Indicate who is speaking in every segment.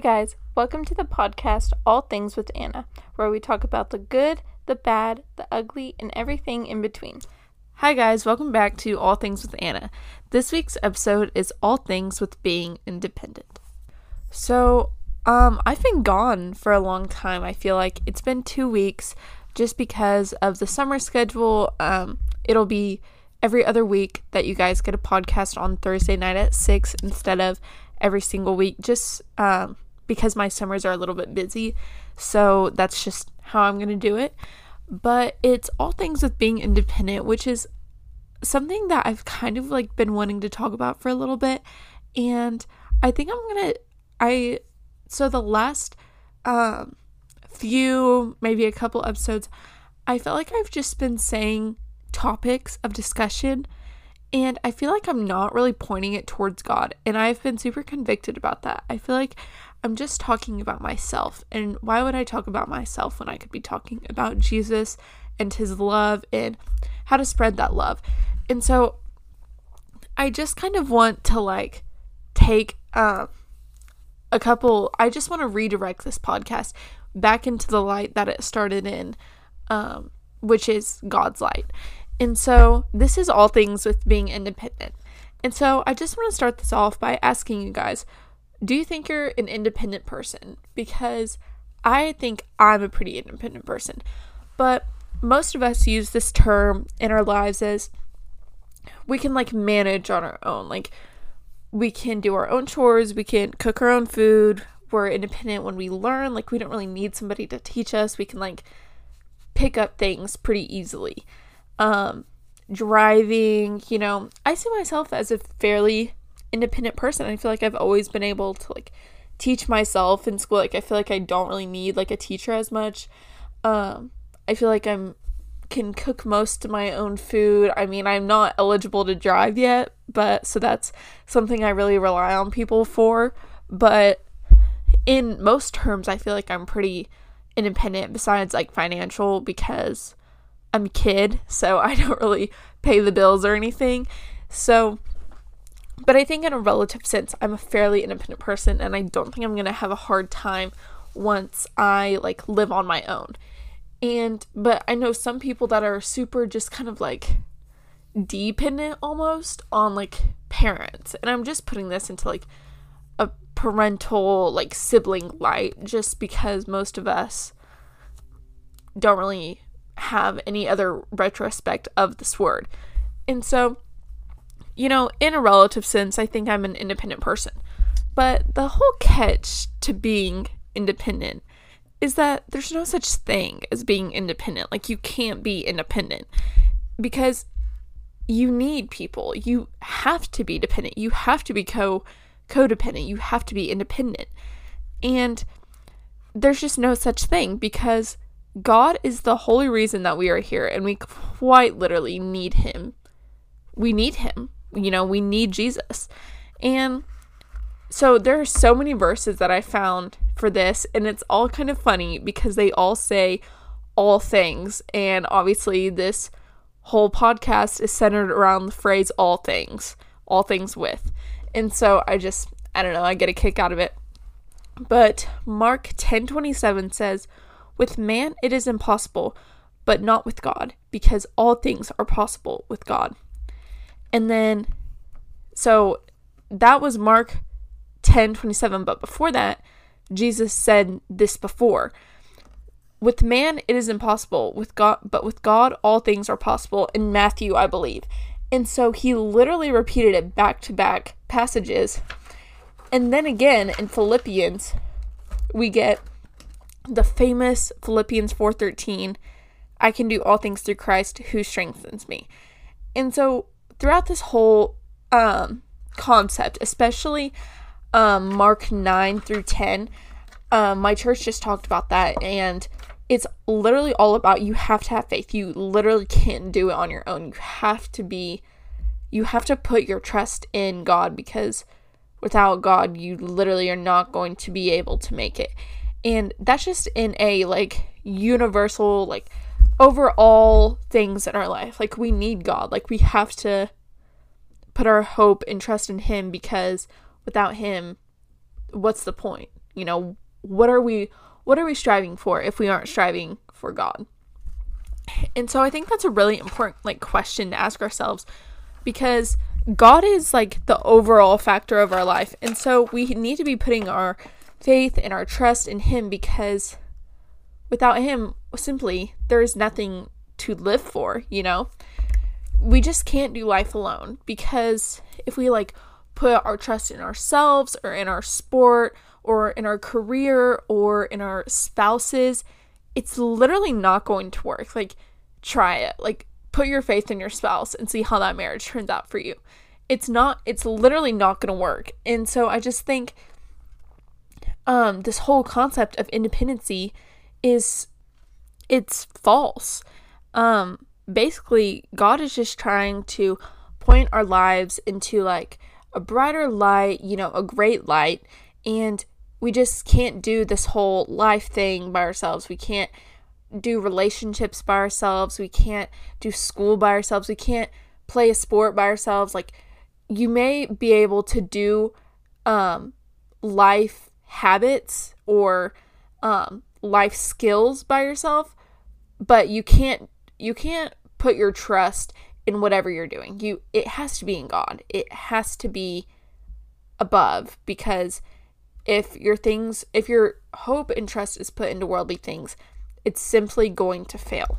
Speaker 1: guys, welcome to the podcast All Things with Anna, where we talk about the good, the bad, the ugly, and everything in between. Hi, guys, welcome back to All Things with Anna. This week's episode is All Things with Being Independent. So, um, I've been gone for a long time. I feel like it's been two weeks just because of the summer schedule. Um, it'll be every other week that you guys get a podcast on Thursday night at 6 instead of every single week, just um, because my summers are a little bit busy. So that's just how I'm going to do it. But it's all things with being independent, which is something that I've kind of like been wanting to talk about for a little bit. And I think I'm going to, I, so the last um, few, maybe a couple episodes, I felt like I've just been saying topics of discussion and I feel like I'm not really pointing it towards God. And I've been super convicted about that. I feel like I'm just talking about myself. And why would I talk about myself when I could be talking about Jesus and his love and how to spread that love? And so I just kind of want to like take um, a couple, I just want to redirect this podcast back into the light that it started in, um, which is God's light. And so this is all things with being independent. And so I just want to start this off by asking you guys do you think you're an independent person? Because I think I'm a pretty independent person. But most of us use this term in our lives as we can like manage on our own. Like we can do our own chores, we can cook our own food, we're independent when we learn. Like we don't really need somebody to teach us. We can like pick up things pretty easily um, driving, you know, I see myself as a fairly independent person. I feel like I've always been able to like teach myself in school. Like I feel like I don't really need like a teacher as much. Um, I feel like I'm can cook most of my own food. I mean, I'm not eligible to drive yet, but so that's something I really rely on people for. But in most terms, I feel like I'm pretty independent besides like financial because I'm a kid, so I don't really pay the bills or anything. So, but I think in a relative sense, I'm a fairly independent person, and I don't think I'm gonna have a hard time once I like live on my own. And, but I know some people that are super just kind of like dependent almost on like parents. And I'm just putting this into like a parental, like sibling light, just because most of us don't really have any other retrospect of this word. And so, you know, in a relative sense, I think I'm an independent person. But the whole catch to being independent is that there's no such thing as being independent. Like, you can't be independent because you need people. You have to be dependent. You have to be co codependent. You have to be independent. And there's just no such thing because God is the holy reason that we are here, and we quite literally need Him. We need Him. You know, we need Jesus. And so there are so many verses that I found for this, and it's all kind of funny because they all say all things. And obviously, this whole podcast is centered around the phrase all things, all things with. And so I just, I don't know, I get a kick out of it. But Mark 10 27 says, with man, it is impossible, but not with God, because all things are possible with God. And then, so that was Mark 10 27. But before that, Jesus said this before. With man, it is impossible. With God, but with God, all things are possible. In Matthew, I believe. And so he literally repeated it back to back passages. And then again in Philippians, we get the famous Philippians 4:13, I can do all things through Christ who strengthens me. And so throughout this whole um, concept, especially um, Mark 9 through 10, um, my church just talked about that and it's literally all about you have to have faith. You literally can't do it on your own. You have to be you have to put your trust in God because without God, you literally are not going to be able to make it. And that's just in a like universal, like overall things in our life. Like we need God. Like we have to put our hope and trust in Him because without Him, what's the point? You know, what are we what are we striving for if we aren't striving for God? And so I think that's a really important like question to ask ourselves because God is like the overall factor of our life. And so we need to be putting our faith and our trust in him because without him simply there is nothing to live for, you know? We just can't do life alone because if we like put our trust in ourselves or in our sport or in our career or in our spouses, it's literally not going to work. Like, try it. Like, put your faith in your spouse and see how that marriage turns out for you. It's not, it's literally not going to work. And so I just think um, this whole concept of independency is, it's false. Um, basically, God is just trying to point our lives into like a brighter light, you know, a great light. And we just can't do this whole life thing by ourselves. We can't do relationships by ourselves. We can't do school by ourselves. We can't play a sport by ourselves. Like, you may be able to do um, life habits or um, life skills by yourself, but you can't you can't put your trust in whatever you're doing. You it has to be in God. It has to be above because if your things if your hope and trust is put into worldly things, it's simply going to fail.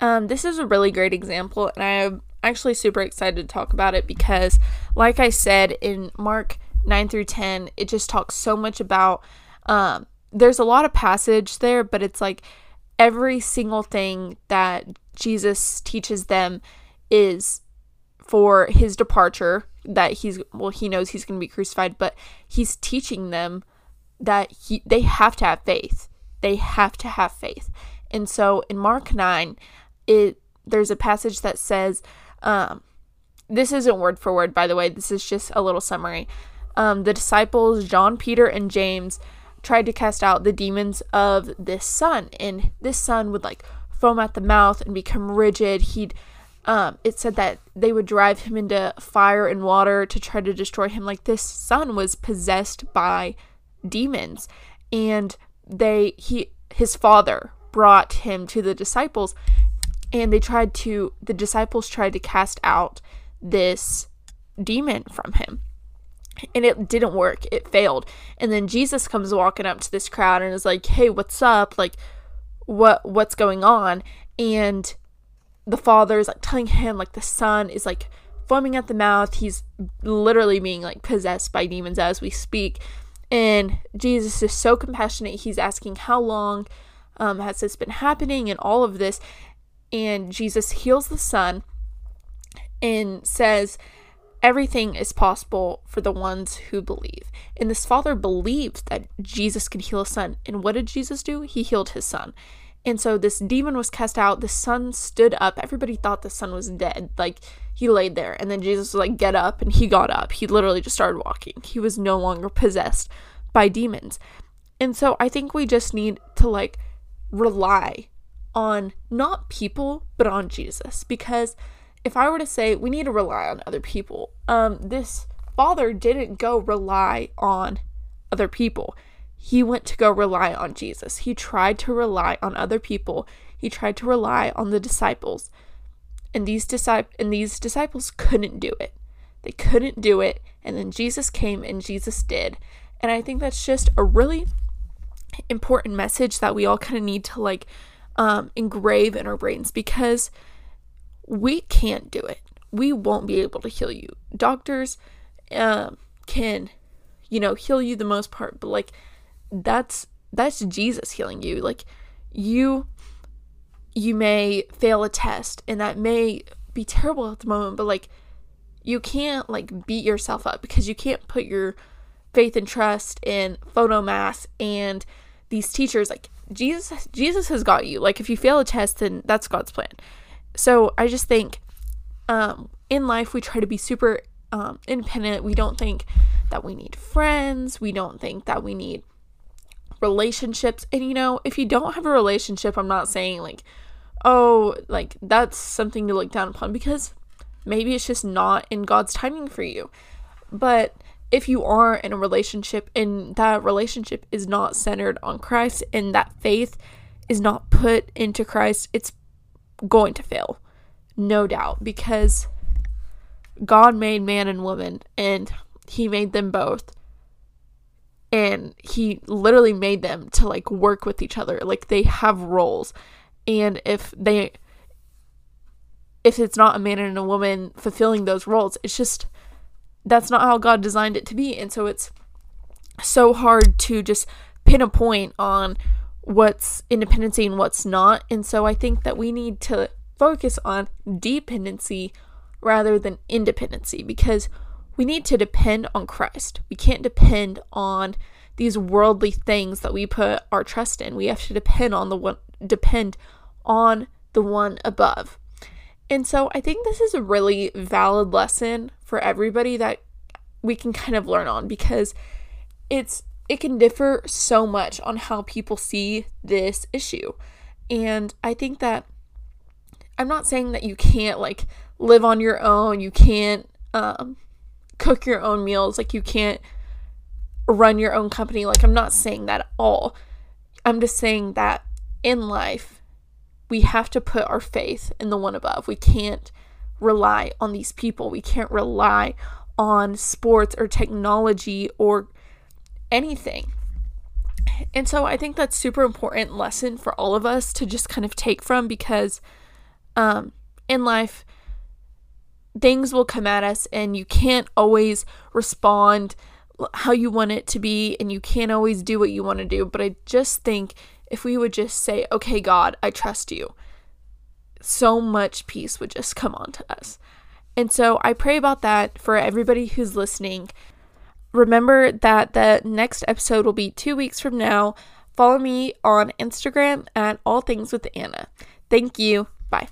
Speaker 1: Um, this is a really great example, and I'm actually super excited to talk about it because, like I said in Mark 9 through 10, it just talks so much about. Um, there's a lot of passage there, but it's like every single thing that Jesus teaches them is for his departure that he's well he knows he's going to be crucified but he's teaching them that he they have to have faith. They have to have faith. And so in mark 9 it there's a passage that says um this isn't word for word by the way this is just a little summary. Um the disciples john peter and james tried to cast out the demons of this son and this son would like foam at the mouth and become rigid he'd um, it said that they would drive him into fire and water to try to destroy him. Like this son was possessed by demons, and they he his father brought him to the disciples, and they tried to the disciples tried to cast out this demon from him. And it didn't work. It failed. And then Jesus comes walking up to this crowd and is like, "Hey, what's up? Like what what's going on?" And the father is like telling him like the son is like foaming at the mouth. He's literally being like possessed by demons as we speak. And Jesus is so compassionate. He's asking how long um, has this been happening and all of this. And Jesus heals the son and says, Everything is possible for the ones who believe. And this father believed that Jesus could heal his son. And what did Jesus do? He healed his son. And so this demon was cast out. The son stood up. Everybody thought the son was dead. Like he laid there. And then Jesus was like, get up. And he got up. He literally just started walking. He was no longer possessed by demons. And so I think we just need to like rely on not people, but on Jesus. Because if I were to say we need to rely on other people, um, this father didn't go rely on other people he went to go rely on Jesus. He tried to rely on other people. He tried to rely on the disciples. And these disciples and these disciples couldn't do it. They couldn't do it, and then Jesus came and Jesus did. And I think that's just a really important message that we all kind of need to like um, engrave in our brains because we can't do it. We won't be able to heal you. Doctors um, can, you know, heal you the most part, but like that's that's Jesus healing you. Like you you may fail a test and that may be terrible at the moment, but like you can't like beat yourself up because you can't put your faith and trust in photo mass and these teachers like Jesus Jesus has got you. Like if you fail a test then that's God's plan. So I just think um in life we try to be super um independent. We don't think that we need friends. We don't think that we need relationships. And you know, if you don't have a relationship, I'm not saying like, oh, like that's something to look down upon because maybe it's just not in God's timing for you. But if you are in a relationship and that relationship is not centered on Christ and that faith is not put into Christ, it's going to fail. No doubt. Because God made man and woman and he made them both. And he literally made them to like work with each other. Like they have roles. And if they if it's not a man and a woman fulfilling those roles, it's just that's not how God designed it to be. And so it's so hard to just pin a point on what's independency and what's not. And so I think that we need to focus on dependency rather than independency because we need to depend on Christ. We can't depend on these worldly things that we put our trust in. We have to depend on the one depend on the one above. And so I think this is a really valid lesson for everybody that we can kind of learn on because it's it can differ so much on how people see this issue. And I think that I'm not saying that you can't like live on your own, you can't um, cook your own meals, like you can't run your own company. Like, I'm not saying that at all. I'm just saying that in life, we have to put our faith in the one above. We can't rely on these people. We can't rely on sports or technology or anything. And so I think that's super important lesson for all of us to just kind of take from because um in life things will come at us and you can't always respond how you want it to be and you can't always do what you want to do, but I just think if we would just say, "Okay, God, I trust you." So much peace would just come on to us. And so I pray about that for everybody who's listening. Remember that the next episode will be two weeks from now. Follow me on Instagram at All Things with Anna. Thank you. Bye.